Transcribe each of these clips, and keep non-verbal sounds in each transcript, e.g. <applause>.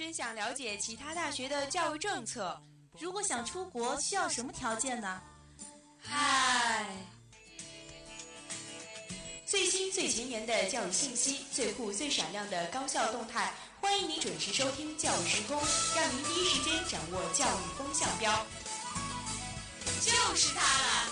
真想了解其他大学的教育政策。如果想出国，需要什么条件呢？嗨，最新最前沿的教育信息，最酷最闪亮的高校动态，欢迎你准时收听《教育时空》，让您第一时间掌握教育风向标。就是它了。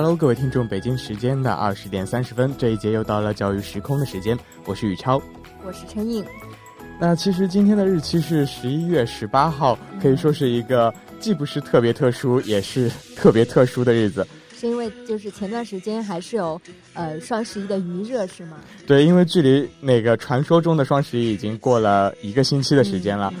Hello，各位听众，北京时间的二十点三十分，这一节又到了教育时空的时间，我是宇超，我是陈颖。那其实今天的日期是十一月十八号，可以说是一个既不是特别特殊，也是 <laughs> 特别特殊的日子。是因为就是前段时间还是有呃双十一的余热是吗？对，因为距离那个传说中的双十一已经过了一个星期的时间了，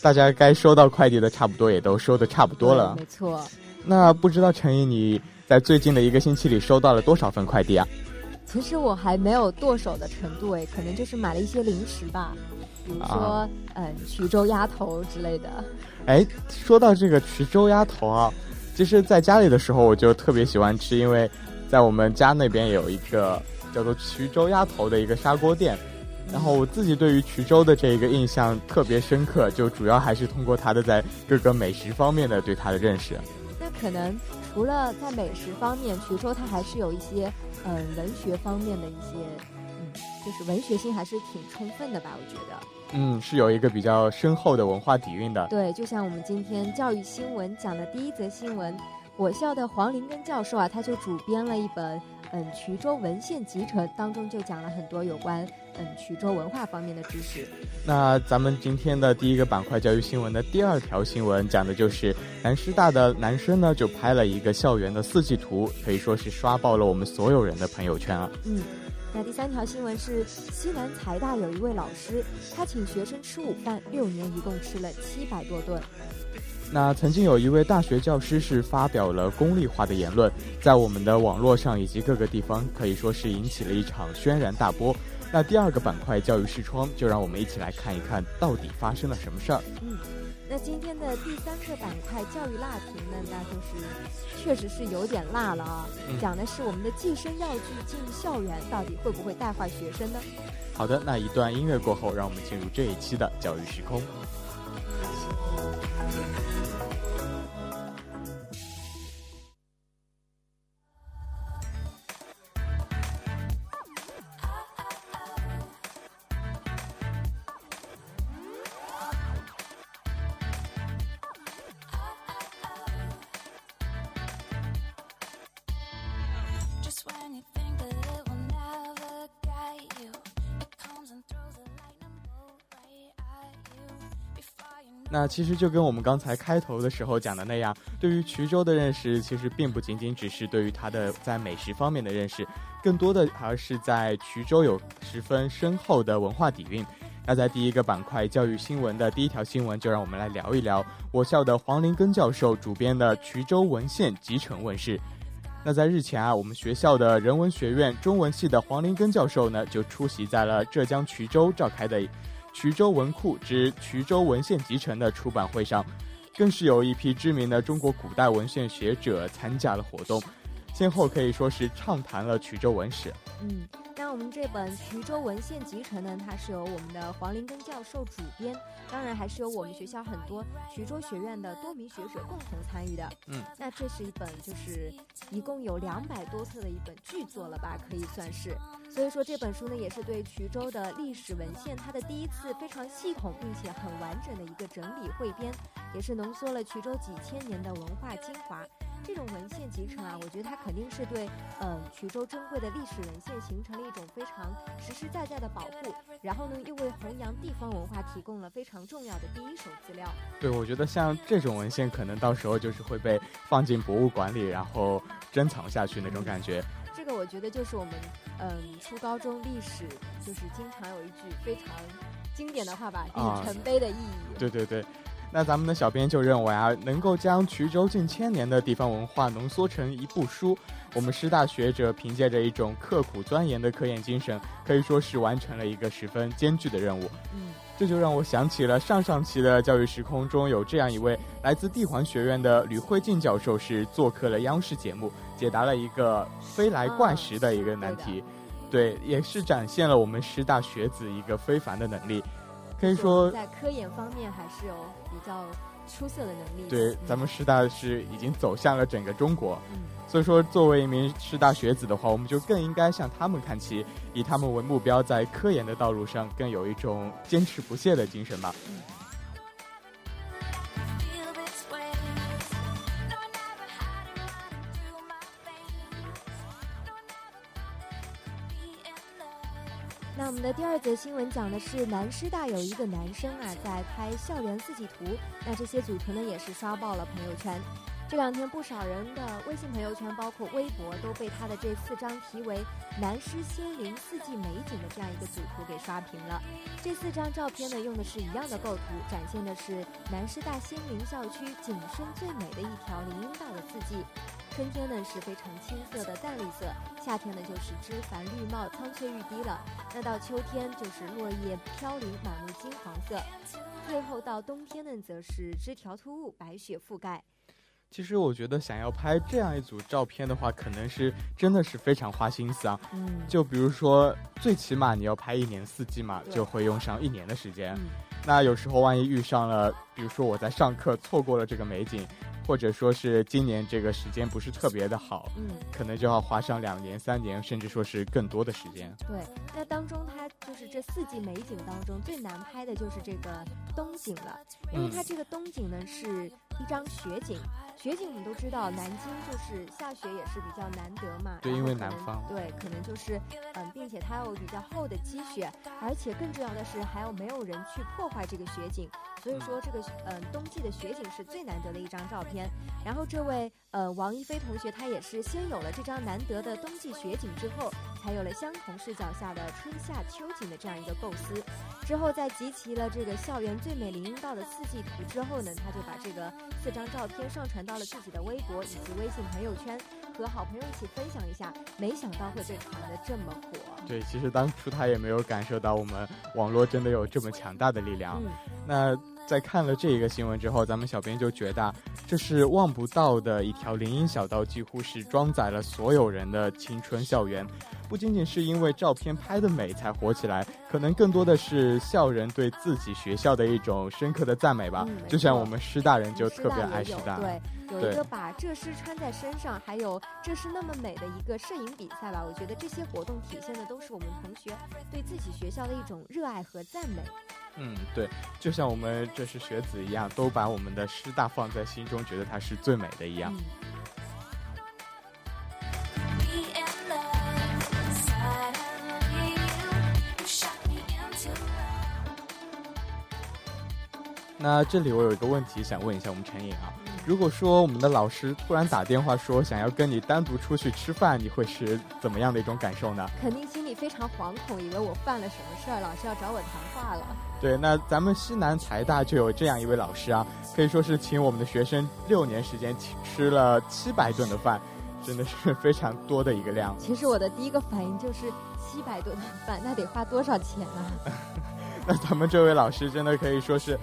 大家该收到快递的差不多也都收的差不多了。没错。那不知道陈颖你。在最近的一个星期里，收到了多少份快递啊？其实我还没有剁手的程度诶，可能就是买了一些零食吧，比如说嗯衢州鸭头之类的。哎，说到这个衢州鸭头啊，其实在家里的时候我就特别喜欢吃，因为在我们家那边有一个叫做衢州鸭头的一个砂锅店，然后我自己对于衢州的这一个印象特别深刻，就主要还是通过他的在各个美食方面的对他的认识。那可能。除了在美食方面，衢州它还是有一些，嗯，文学方面的一些，嗯，就是文学性还是挺充分的吧？我觉得，嗯，是有一个比较深厚的文化底蕴的。对，就像我们今天教育新闻讲的第一则新闻，我校的黄林根教授啊，他就主编了一本。嗯，衢州文献集成当中就讲了很多有关嗯衢州文化方面的知识。那咱们今天的第一个板块教育新闻的第二条新闻讲的就是南师大的男生呢就拍了一个校园的四季图，可以说是刷爆了我们所有人的朋友圈啊。嗯，那第三条新闻是西南财大有一位老师，他请学生吃午饭，六年一共吃了七百多顿。那曾经有一位大学教师是发表了功利化的言论，在我们的网络上以及各个地方可以说是引起了一场轩然大波。那第二个板块教育视窗，就让我们一起来看一看到底发生了什么事儿。嗯，那今天的第三个板块教育辣评呢，那就是确实是有点辣了啊，讲的是我们的计生药具进校园到底会不会带坏学生呢？好的，那一段音乐过后，让我们进入这一期的教育时空。那其实就跟我们刚才开头的时候讲的那样，对于衢州的认识，其实并不仅仅只是对于它的在美食方面的认识，更多的而是在衢州有十分深厚的文化底蕴。那在第一个板块教育新闻的第一条新闻，就让我们来聊一聊我校的黄林根教授主编的衢州文献集成问世。那在日前啊，我们学校的人文学院中文系的黄林根教授呢，就出席在了浙江衢州召开的。衢州文库之衢州文献集成的出版会上，更是有一批知名的中国古代文献学者参加了活动，先后可以说是畅谈了衢州文史。嗯。那我们这本《衢州文献集成》呢，它是由我们的黄林根教授主编，当然还是由我们学校很多衢州学院的多名学者共同参与的。嗯，那这是一本就是一共有两百多册的一本巨作了吧，可以算是。所以说这本书呢，也是对衢州的历史文献它的第一次非常系统并且很完整的一个整理汇编，也是浓缩了衢州几千年的文化精华。这种文献集成啊，我觉得它肯定是对，嗯，衢州珍贵的历史文献形成了一种非常实实在在的保护，然后呢，又为弘扬地方文化提供了非常重要的第一手资料。对，我觉得像这种文献，可能到时候就是会被放进博物馆里，然后珍藏下去那种感觉。这个我觉得就是我们，嗯，初高中历史就是经常有一句非常经典的话吧，里程碑的意义。对对对。那咱们的小编就认为啊，能够将衢州近千年的地方文化浓缩成一部书，我们师大学者凭借着一种刻苦钻研的科研精神，可以说是完成了一个十分艰巨的任务。嗯，这就让我想起了上上期的教育时空中有这样一位来自地环学院的吕慧静教授，是做客了央视节目，解答了一个飞来贯石的一个难题，对，也是展现了我们师大学子一个非凡的能力。可以说，在科研方面还是有比较出色的能力。对，咱们师大是已经走向了整个中国。嗯，所以说，作为一名师大学子的话，我们就更应该向他们看齐，以他们为目标，在科研的道路上更有一种坚持不懈的精神吧。那那第二则新闻讲的是南师大有一个男生啊，在拍校园四季图，那这些组图呢也是刷爆了朋友圈。这两天不少人的微信朋友圈，包括微博，都被他的这四张题为“南师仙林四季美景”的这样一个组图给刷屏了。这四张照片呢，用的是一样的构图，展现的是南师大仙林校区景深最美的一条林荫道的四季。春天呢是非常青色的淡绿色，夏天呢就是枝繁绿茂、苍翠欲滴了。那到秋天就是落叶飘零、满目金黄色，最后到冬天呢则是枝条突兀、白雪覆盖。其实我觉得想要拍这样一组照片的话，可能是真的是非常花心思啊。嗯，就比如说，最起码你要拍一年四季嘛，就会用上一年的时间。那有时候万一遇上了，比如说我在上课错过了这个美景。或者说是今年这个时间不是特别的好，嗯，可能就要花上两年、三年，甚至说是更多的时间。对，那当中它就是这四季美景当中最难拍的就是这个冬景了，因为它这个冬景呢是一张雪景。雪景我们都知道，南京就是下雪也是比较难得嘛。对，因为南方。对，可能就是嗯，并且它有比较厚的积雪，而且更重要的是还有没有人去破坏这个雪景，所以说这个嗯冬季的雪景是最难得的一张照片。然后这位呃王一飞同学，他也是先有了这张难得的冬季雪景之后，才有了相同视角下的春夏秋景的这样一个构思。之后在集齐了这个校园最美林荫道的四季图之后呢，他就把这个四张照片上传。到了自己的微博以及微信朋友圈，和好朋友一起分享一下，没想到会被传的这么火。对，其实当初他也没有感受到我们网络真的有这么强大的力量。那在看了这一个新闻之后，咱们小编就觉得这是望不到的一条林荫小道，几乎是装载了所有人的青春校园。不仅仅是因为照片拍的美才火起来，可能更多的是校人对自己学校的一种深刻的赞美吧。就像我们师大人就特别爱师大，对，有一个把这诗穿在身上，还有这是那么美的一个摄影比赛吧。我觉得这些活动体现的都是我们同学对自己学校的一种热爱和赞美。嗯，对，就像我们这是学子一样，都把我们的师大放在心中，觉得它是最美的一样。那这里我有一个问题想问一下我们陈颖啊，如果说我们的老师突然打电话说想要跟你单独出去吃饭，你会是怎么样的一种感受呢？肯定非常惶恐，以为我犯了什么事儿，老师要找我谈话了。<laughs> 对，那咱们西南财大就有这样一位老师啊，可以说是请我们的学生六年时间吃了七百顿的饭，真的是非常多的一个量。其实我的第一个反应就是七百顿的饭，那得花多少钱啊？<laughs> 那咱们这位老师真的可以说是。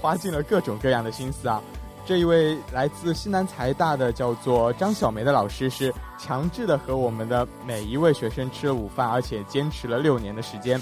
花尽了各种各样的心思啊！这一位来自西南财大的叫做张小梅的老师，是强制的和我们的每一位学生吃了午饭，而且坚持了六年的时间，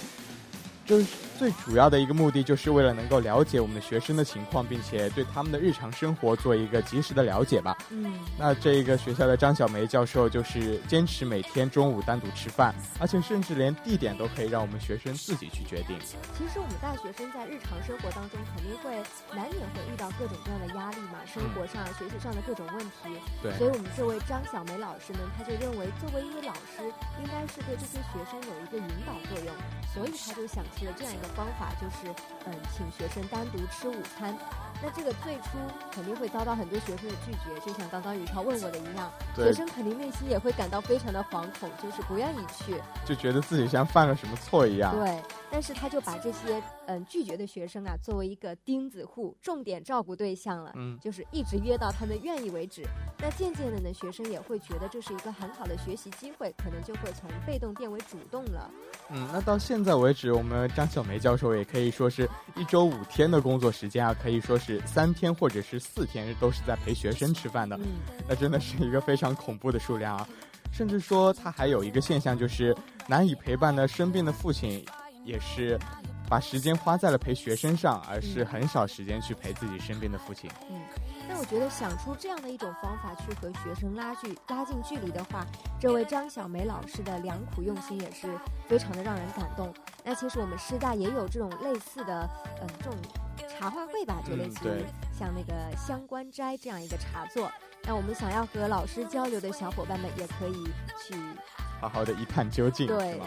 就是。最主要的一个目的，就是为了能够了解我们的学生的情况，并且对他们的日常生活做一个及时的了解吧。嗯，那这一个学校的张小梅教授就是坚持每天中午单独吃饭，而且甚至连地点都可以让我们学生自己去决定。其实我们大学生在日常生活当中肯定会难免会遇到各种各样的压力嘛，生活上、学习上的各种问题。对，所以我们这位张小梅老师呢，他就认为作为一位老师，应该是对这些学生有一个引导作用，所以他就想出了这样一个。方法就是，嗯，请学生单独吃午餐。那这个最初肯定会遭到很多学生的拒绝，就像刚刚于超问我的一样，学生肯定内心也会感到非常的惶恐，就是不愿意去，就觉得自己像犯了什么错一样。对，但是他就把这些嗯拒绝的学生啊作为一个钉子户，重点照顾对象了，嗯，就是一直约到他们愿意为止。那渐渐的呢，学生也会觉得这是一个很好的学习机会，可能就会从被动变为主动了。嗯，那到现在为止，我们张小梅教授也可以说是一周五天的工作时间啊，可以说是三天或者是四天都是在陪学生吃饭的，嗯，那真的是一个非常恐怖的数量啊。甚至说，他还有一个现象，就是难以陪伴的生病的父亲，也是把时间花在了陪学生上，而是很少时间去陪自己身边的父亲。嗯，那我觉得想出这样的一种方法去和学生拉距拉近距离的话，这位张小梅老师的良苦用心也是非常的让人感动。那其实我们师大也有这种类似的，嗯，这种茶话会吧，就类似于像那个香关斋这样一个茶座。那我们想要和老师交流的小伙伴们，也可以去好好的一探究竟，对，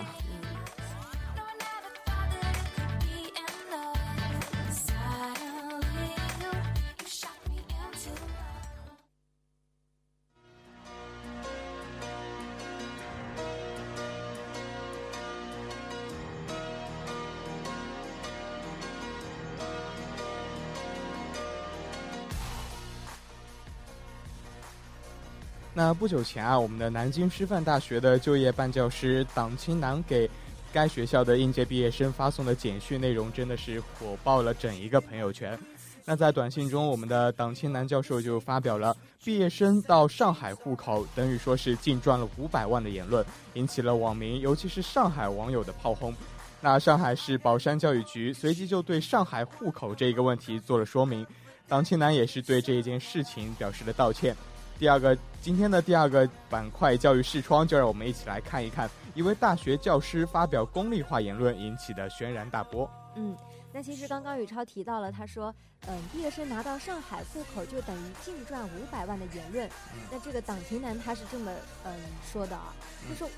那不久前啊，我们的南京师范大学的就业办教师党青南给该学校的应届毕业生发送的简讯内容真的是火爆了整一个朋友圈。那在短信中，我们的党青南教授就发表了“毕业生到上海户口等于说是净赚了五百万”的言论，引起了网民，尤其是上海网友的炮轰。那上海市宝山教育局随即就对上海户口这一个问题做了说明，党青南也是对这一件事情表示了道歉。第二个，今天的第二个板块教育视窗，就让我们一起来看一看一位大学教师发表功利化言论引起的轩然大波。嗯，那其实刚刚宇超提到了，他说，嗯，毕业生拿到上海户口就等于净赚五百万的言论。那这个党青南他是这么嗯说的啊，他说，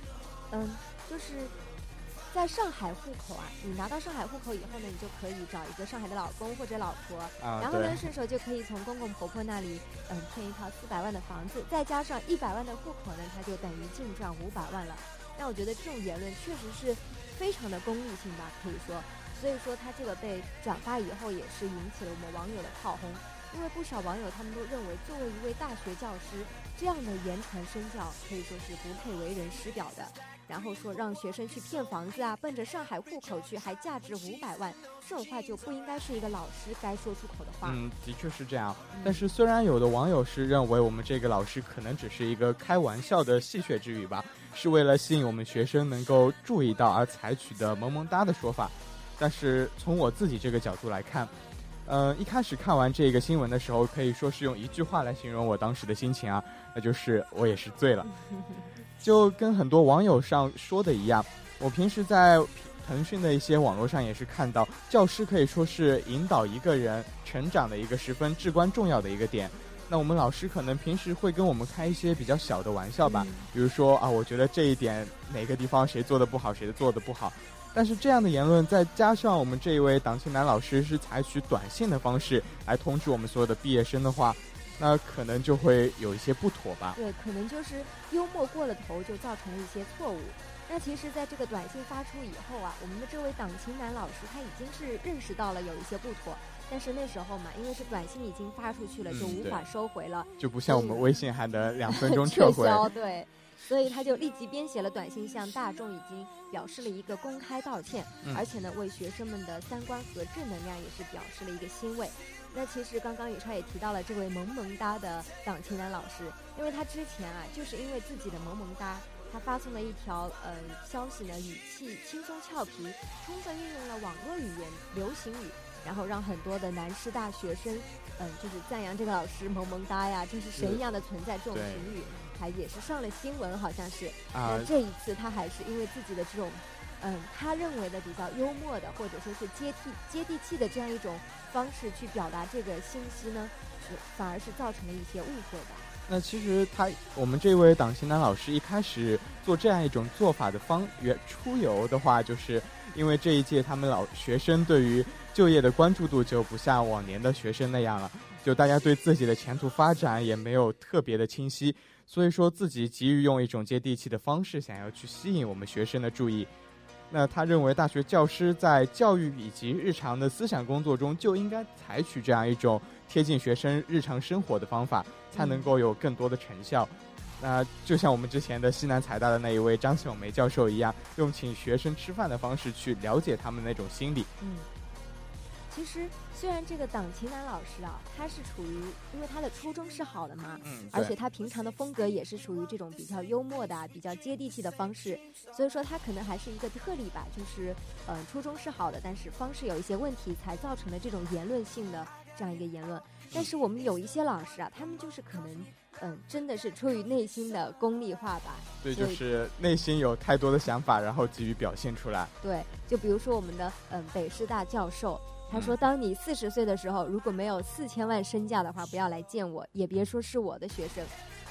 嗯，就是。在上海户口啊，你拿到上海户口以后呢，你就可以找一个上海的老公或者老婆，然后呢，顺手就可以从公公婆婆那里，嗯，骗一套四百万的房子，再加上一百万的户口呢，他就等于净赚五百万了。那我觉得这种言论确实是非常的功利性吧，可以说，所以说他这个被转发以后，也是引起了我们网友的炮轰，因为不少网友他们都认为，作为一位大学教师，这样的言传身教可以说是不配为人师表的。然后说让学生去骗房子啊，奔着上海户口去，还价值五百万，这种话就不应该是一个老师该说出口的话。嗯，的确是这样。但是虽然有的网友是认为我们这个老师可能只是一个开玩笑的戏谑之语吧，是为了吸引我们学生能够注意到而采取的萌萌哒的说法。但是从我自己这个角度来看，呃，一开始看完这个新闻的时候，可以说是用一句话来形容我当时的心情啊，那就是我也是醉了。<laughs> 就跟很多网友上说的一样，我平时在腾讯的一些网络上也是看到，教师可以说是引导一个人成长的一个十分至关重要的一个点。那我们老师可能平时会跟我们开一些比较小的玩笑吧，比如说啊，我觉得这一点哪个地方谁做的不好，谁做的不好。但是这样的言论，再加上我们这一位党庆男老师是采取短信的方式来通知我们所有的毕业生的话。那可能就会有一些不妥吧？对，可能就是幽默过了头，就造成了一些错误。那其实，在这个短信发出以后啊，我们的这位党青男老师他已经是认识到了有一些不妥，但是那时候嘛，因为是短信已经发出去了，就无法收回了，就不像我们微信还能两分钟 <laughs> 撤回。对，所以他就立即编写了短信，向大众已经表示了一个公开道歉，而且呢，为学生们的三观和正能量也是表示了一个欣慰。那其实刚刚宇超也提到了这位萌萌哒的党青男老师，因为他之前啊，就是因为自己的萌萌哒，他发送了一条呃消息呢，语气轻松俏皮，充分运用了网络语言流行语，然后让很多的南师大学生，嗯，就是赞扬这个老师萌萌哒呀，真是神一样的存在这种评语，还也是上了新闻，好像是。啊。那这一次他还是因为自己的这种。嗯，他认为的比较幽默的，或者说是接地接地气的这样一种方式去表达这个信息呢，反而是造成了一些误会的。那其实他，我们这位党青男老师一开始做这样一种做法的方源出游的话，就是因为这一届他们老学生对于就业的关注度就不像往年的学生那样了，就大家对自己的前途发展也没有特别的清晰，所以说自己急于用一种接地气的方式，想要去吸引我们学生的注意。那他认为大学教师在教育以及日常的思想工作中就应该采取这样一种贴近学生日常生活的方法，才能够有更多的成效。那就像我们之前的西南财大的那一位张秀梅教授一样，用请学生吃饭的方式去了解他们那种心理。嗯，其实虽然这个党琴南老师啊，他是处于因为他的初衷是好的嘛，嗯，而且他平常的风格也是属于这种比较幽默的、比较接地气的方式，所以说他可能还是一个特例吧，就是呃初衷是好的，但是方式有一些问题，才造成了这种言论性的这样一个言论。但是我们有一些老师啊，他们就是可能。嗯，真的是出于内心的功利化吧？对，就是内心有太多的想法，然后急于表现出来。对，就比如说我们的嗯北师大教授，他说，当你四十岁的时候，如果没有四千万身价的话，不要来见我，也别说是我的学生。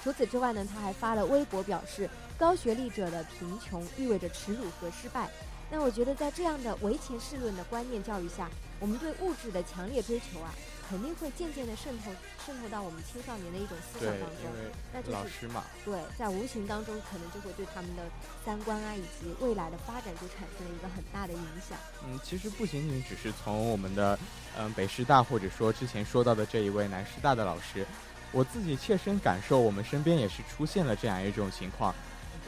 除此之外呢，他还发了微博表示，高学历者的贫穷意味着耻辱和失败。那我觉得，在这样的唯情是论的观念教育下，我们对物质的强烈追求啊。肯定会渐渐的渗透渗透到我们青少年的一种思想当中，那就是老师嘛，对，在无形当中可能就会对他们的三观啊以及未来的发展就产生了一个很大的影响。嗯，其实不仅仅只是从我们的嗯北师大或者说之前说到的这一位南师大的老师，我自己切身感受，我们身边也是出现了这样一种情况，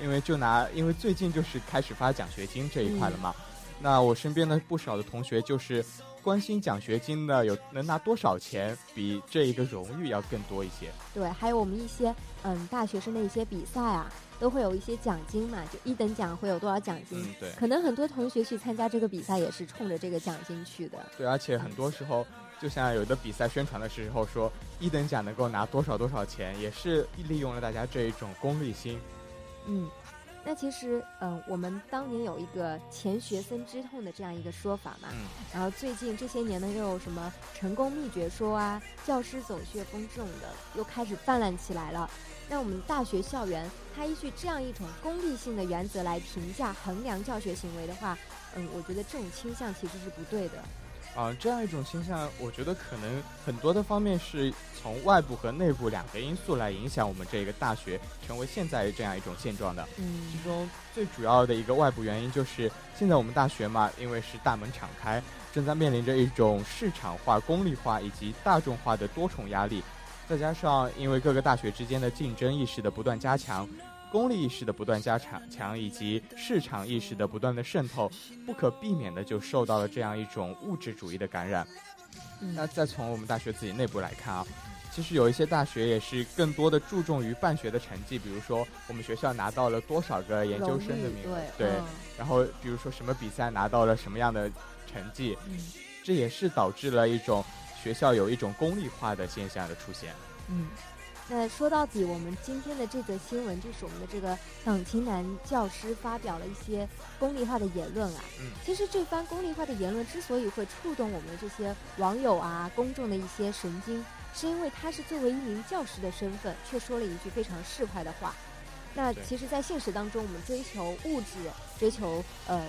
因为就拿因为最近就是开始发奖学金这一块了嘛，那我身边的不少的同学就是。关心奖学金的有能拿多少钱，比这一个荣誉要更多一些。对，还有我们一些嗯大学生的一些比赛啊，都会有一些奖金嘛，就一等奖会有多少奖金？对，可能很多同学去参加这个比赛也是冲着这个奖金去的。对，而且很多时候，就像有的比赛宣传的时候说一等奖能够拿多少多少钱，也是利用了大家这一种功利心。嗯。那其实，嗯，我们当年有一个“钱学森之痛”的这样一个说法嘛，然后最近这些年呢，又有什么成功秘诀说啊，教师走穴风这种的，又开始泛滥起来了。那我们大学校园，它依据这样一种功利性的原则来评价衡量教学行为的话，嗯，我觉得这种倾向其实是不对的。啊，这样一种倾向，我觉得可能很多的方面是从外部和内部两个因素来影响我们这个大学成为现在这样一种现状的。嗯，其中最主要的一个外部原因就是现在我们大学嘛，因为是大门敞开，正在面临着一种市场化、功利化以及大众化的多重压力，再加上因为各个大学之间的竞争意识的不断加强。功利意识的不断加强强，以及市场意识的不断的渗透，不可避免的就受到了这样一种物质主义的感染。那再从我们大学自己内部来看啊，其实有一些大学也是更多的注重于办学的成绩，比如说我们学校拿到了多少个研究生的名额，对，然后比如说什么比赛拿到了什么样的成绩，这也是导致了一种学校有一种功利化的现象的出现。嗯。那说到底，我们今天的这则新闻就是我们的这个党青男教师发表了一些功利化的言论啊。嗯，其实这番功利化的言论之所以会触动我们这些网友啊、公众的一些神经，是因为他是作为一名教师的身份，却说了一句非常市侩的话。那其实，在现实当中，我们追求物质、追求呃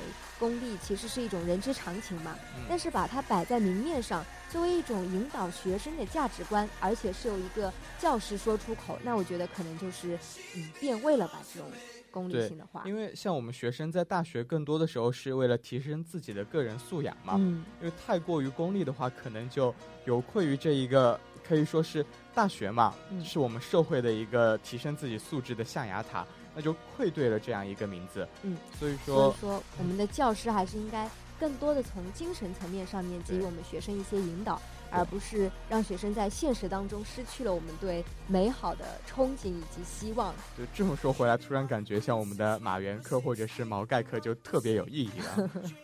功利，其实是一种人之常情嘛。但是把它摆在明面上。作为一种引导学生的价值观，而且是由一个教师说出口，那我觉得可能就是嗯变味了吧？这种功利性的话，因为像我们学生在大学更多的时候是为了提升自己的个人素养嘛。嗯。因为太过于功利的话，可能就有愧于这一个可以说是大学嘛，是我们社会的一个提升自己素质的象牙塔，那就愧对了这样一个名字。嗯。所以说，所以说我们的教师还是应该。更多的从精神层面上面给予我们学生一些引导，而不是让学生在现实当中失去了我们对美好的憧憬以及希望。就这么说回来，突然感觉像我们的马原课或者是毛概课就特别有意义了。<laughs>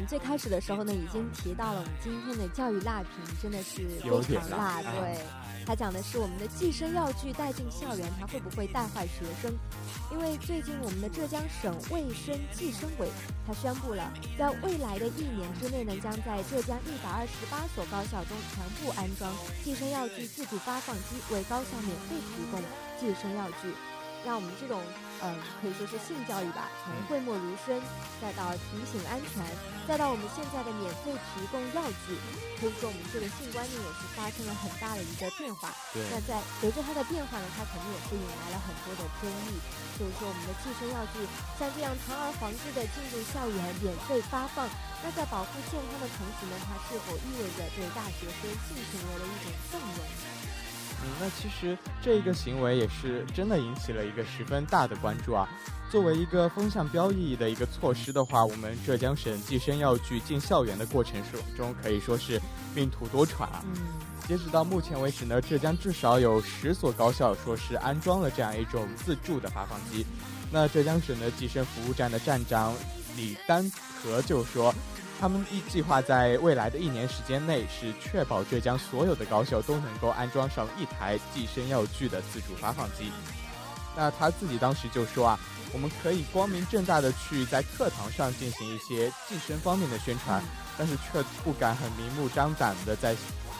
们最开始的时候呢，已经提到了我们今天的教育辣评真的是非常辣。对，他讲的是我们的计生药具带进校园，它会不会带坏学生？因为最近我们的浙江省卫生计生委，它宣布了，在未来的一年之内呢，将在浙江一百二十八所高校中全部安装计生药具自主发放机，为高校免费提供计生药具。让我们这种，嗯，可以说是性教育吧，从讳莫如深，再到提醒安全，再到我们现在的免费提供药剂，可以说我们这个性观念也是发生了很大的一个变化。对。那在随着它的变化呢，它肯定也是引来了很多的争议。就是说，我们的计生药剂像这样堂而皇之的进入校园免费发放，那在保护健康的同时呢，它是否意味着对大学生性行为的一种纵容？嗯，那其实这个行为也是真的引起了一个十分大的关注啊。作为一个风向标意义的一个措施的话，我们浙江省计生药具进校园的过程中可以说是命途多舛啊。嗯，截止到目前为止呢，浙江至少有十所高校说是安装了这样一种自助的发放机。那浙江省的计生服务站的站长李丹和就说。他们一计划在未来的一年时间内，是确保浙江所有的高校都能够安装上一台计生药具的自主发放机。那他自己当时就说啊，我们可以光明正大的去在课堂上进行一些计生方面的宣传，但是却不敢很明目张胆的在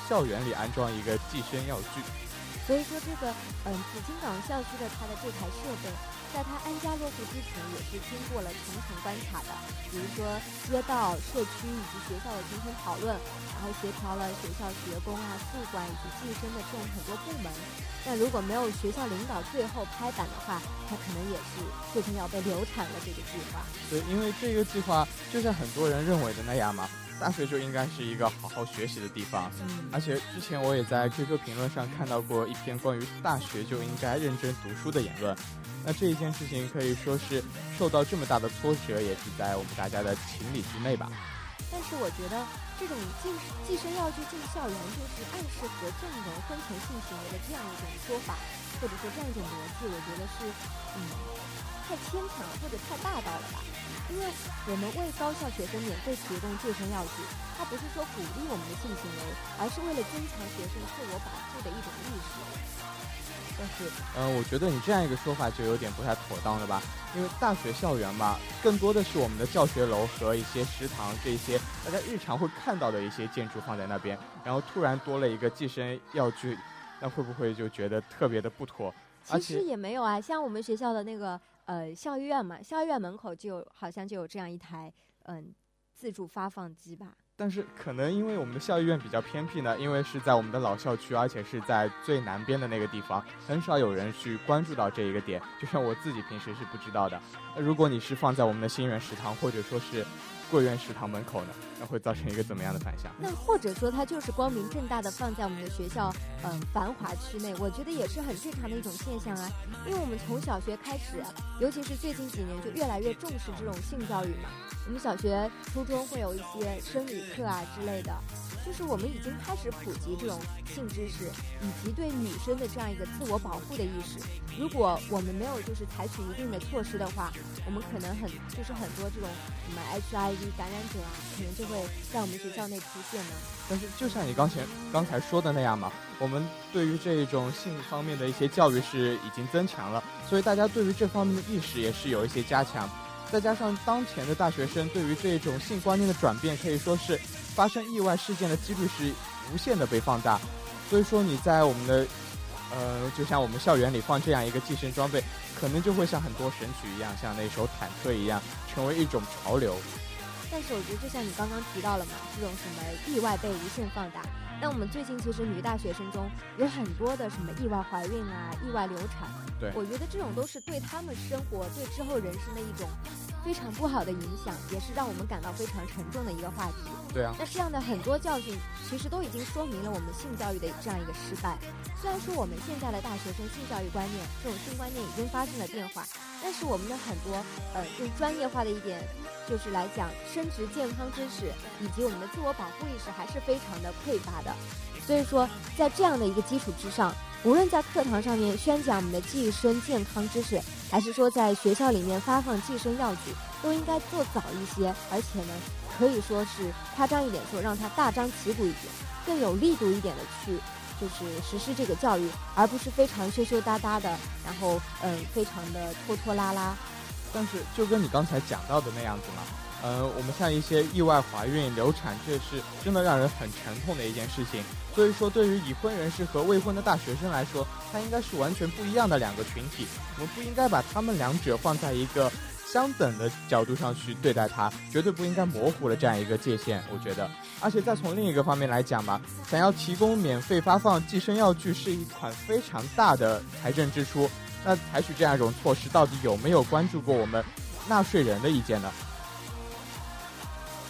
校园里安装一个计生药具。所以说，这个嗯，紫金港校区的它的这台设备。在他安家落户之前，也是经过了层层关卡的，比如说街道、社区以及学校的层层讨论，然后协调了学校学工啊、宿管以及计生的这种很多部门。但如果没有学校领导最后拍板的话，他可能也是最终要被流产了这个计划。对，因为这个计划就像很多人认为的那样嘛，大学就应该是一个好好学习的地方。嗯。而且之前我也在 QQ 评论上看到过一篇关于大学就应该认真读书的言论。那这一件事情可以说是受到这么大的挫折，也是在我们大家的情理之内吧。但是我觉得这种计计生要去进校园，就是暗示和纵容婚前性行为的这样一种说法，或者说这样一种逻辑，我觉得是嗯太牵强或者太霸道了吧？因为我们为高校学生免费提供计生药具，它不是说鼓励我们的性行为，而是为了增强学生自我保护的一种意识。但是，嗯，我觉得你这样一个说法就有点不太妥当了吧？因为大学校园嘛，更多的是我们的教学楼和一些食堂这些大家日常会看到的一些建筑放在那边，然后突然多了一个计生药具，那会不会就觉得特别的不妥？其实也没有啊，像我们学校的那个呃校医院嘛，校医院门口就好像就有这样一台嗯自助发放机吧。但是可能因为我们的校医院比较偏僻呢，因为是在我们的老校区，而且是在最南边的那个地方，很少有人去关注到这一个点。就像我自己平时是不知道的。如果你是放在我们的新源食堂，或者说是贵院食堂门口呢，那会造成一个怎么样的反响？那或者说它就是光明正大的放在我们的学校，嗯，繁华区内，我觉得也是很正常的一种现象啊。因为我们从小学开始，尤其是最近几年，就越来越重视这种性教育嘛。我们小学、初中会有一些生理课啊之类的，就是我们已经开始普及这种性知识，以及对女生的这样一个自我保护的意识。如果我们没有就是采取一定的措施的话，我们可能很就是很多这种什么 HI 感染者啊，可能就会在我们学校内出现呢。但是就像你刚才刚才说的那样嘛，我们对于这种性方面的一些教育是已经增强了，所以大家对于这方面的意识也是有一些加强。再加上当前的大学生对于这种性观念的转变，可以说是发生意外事件的几率是无限的被放大。所以说你在我们的，呃，就像我们校园里放这样一个计生装备，可能就会像很多神曲一样，像那首忐忑一样，成为一种潮流。但是我觉得，就像你刚刚提到了嘛，这种什么意外被无限放大。那我们最近其实女大学生中有很多的什么意外怀孕啊、意外流产，对，我觉得这种都是对他们生活、对之后人生的一种非常不好的影响，也是让我们感到非常沉重的一个话题。对啊，那这样的很多教训，其实都已经说明了我们性教育的这样一个失败。虽然说我们现在的大学生性教育观念，这种性观念已经发生了变化，但是我们的很多呃用专业化的一点。就是来讲生殖健康知识以及我们的自我保护意识还是非常的匮乏的，所以说在这样的一个基础之上，无论在课堂上面宣讲我们的计生健康知识，还是说在学校里面发放计生药具，都应该做早一些，而且呢，可以说是夸张一点说，让它大张旗鼓一点，更有力度一点的去就是实施这个教育，而不是非常羞羞答答的，然后嗯，非常的拖拖拉拉。但是就跟你刚才讲到的那样子嘛，呃，我们像一些意外怀孕、流产，这是真的让人很沉痛的一件事情。所以说，对于已婚人士和未婚的大学生来说，它应该是完全不一样的两个群体。我们不应该把他们两者放在一个相等的角度上去对待它，绝对不应该模糊了这样一个界限。我觉得，而且再从另一个方面来讲吧，想要提供免费发放计生药具是一款非常大的财政支出。那采取这样一种措施，到底有没有关注过我们纳税人的意见呢？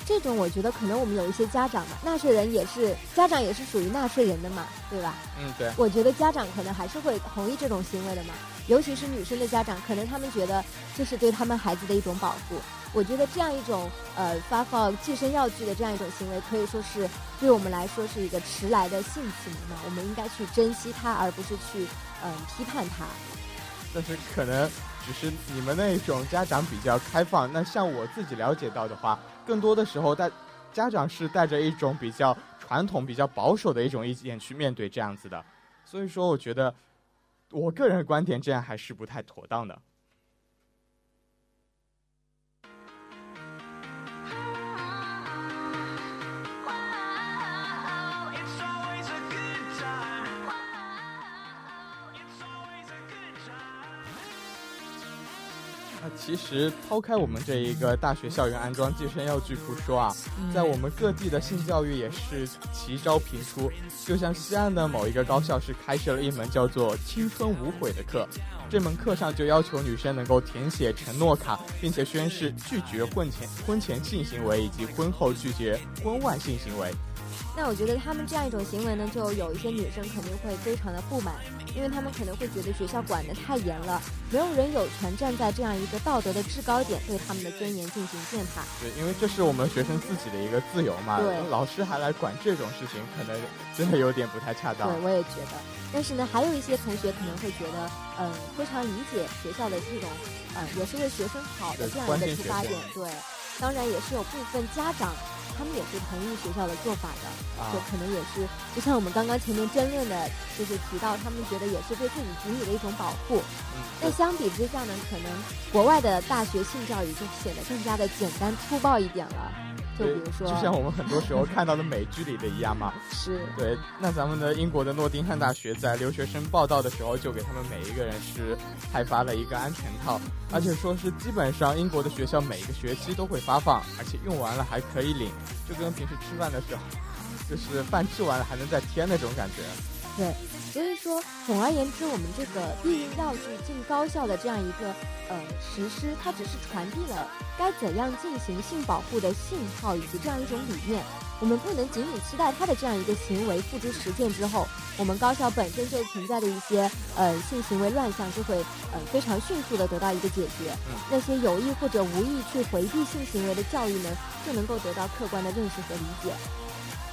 这种我觉得可能我们有一些家长嘛，纳税人也是家长也是属于纳税人的嘛，对吧？嗯，对。我觉得家长可能还是会同意这种行为的嘛，尤其是女生的家长，可能他们觉得这是对他们孩子的一种保护。我觉得这样一种呃发放计生药具的这样一种行为，可以说是对我们来说是一个迟来的性启蒙嘛，我们应该去珍惜它，而不是去嗯批判它。但是可能只是你们那种家长比较开放，那像我自己了解到的话，更多的时候带家长是带着一种比较传统、比较保守的一种意见去面对这样子的，所以说我觉得我个人观点这样还是不太妥当的。其实抛开我们这一个大学校园安装计生药具不说啊，在我们各地的性教育也是奇招频出。就像西安的某一个高校是开设了一门叫做“青春无悔”的课，这门课上就要求女生能够填写承诺卡，并且宣誓拒绝婚前婚前性行为以及婚后拒绝婚外性行为。那我觉得他们这样一种行为呢，就有一些女生肯定会非常的不满，因为他们可能会觉得学校管得太严了，没有人有权站在这样一个道德的制高点对他们的尊严进行践踏。对，因为这是我们学生自己的一个自由嘛，对，老师还来管这种事情，可能真的有点不太恰当。对，我也觉得。但是呢，还有一些同学可能会觉得，嗯，非常理解学校的这种，嗯，也是为学生好的这样一个出发点。对，当然也是有部分家长。他们也是同意学校的做法的，就可能也是，就像我们刚刚前面争论的，就是提到他们觉得也是对自己子女的一种保护。那相比之下呢，可能国外的大学性教育就显得更加的简单粗暴一点了。就比如说，就像我们很多时候看到的美剧里的一样嘛。<laughs> 是。对，那咱们的英国的诺丁汉大学在留学生报道的时候，就给他们每一个人是派发了一个安全套，而且说是基本上英国的学校每个学期都会发放，而且用完了还可以领，就跟平时吃饭的时候，就是饭吃完了还能再添那种感觉。对。所以说，总而言之，我们这个避孕药具进高校的这样一个呃实施，它只是传递了该怎样进行性保护的信号以及这样一种理念。我们不能仅仅期待它的这样一个行为付诸实践之后，我们高校本身就存在的一些呃性行为乱象就会呃非常迅速的得到一个解决。那些有意或者无意去回避性行为的教育呢，就能够得到客观的认识和理解。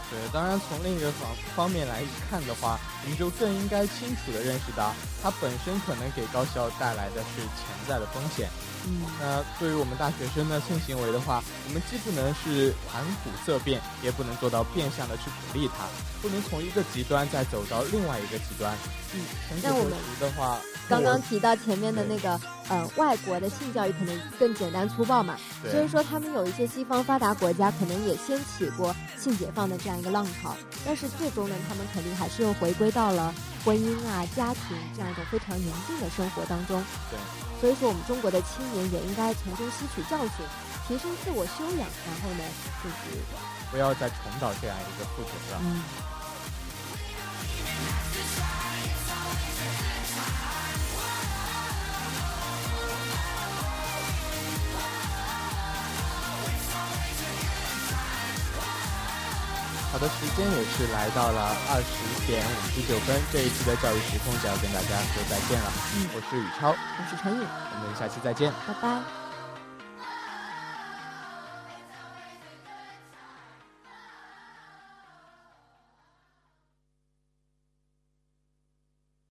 对，当然从另一个方方面来看的话，我们就更应该清楚的认识到，它本身可能给高校带来的是潜在的风险。嗯，那对于我们大学生的性行为的话，我们既不能是谈虎色变，也不能做到变相的去鼓励他，不能从一个极端再走到另外一个极端。嗯，那我们的话。刚刚提到前面的那个，呃，外国的性教育可能更简单粗暴嘛，所以说他们有一些西方发达国家可能也掀起过性解放的这样一个浪潮，但是最终呢，他们肯定还是又回归到了婚姻啊、家庭这样一种非常宁静的生活当中。对，所以说我们中国的青年也应该从中吸取教训，提升自我修养，然后呢，就是不要再重蹈这样一个覆辙了。嗯。好的，时间也是来到了二十点五十九分，这一期的教育时空就要跟大家说再见了。嗯，我是宇超，我是陈颖，我们下期再见，拜拜。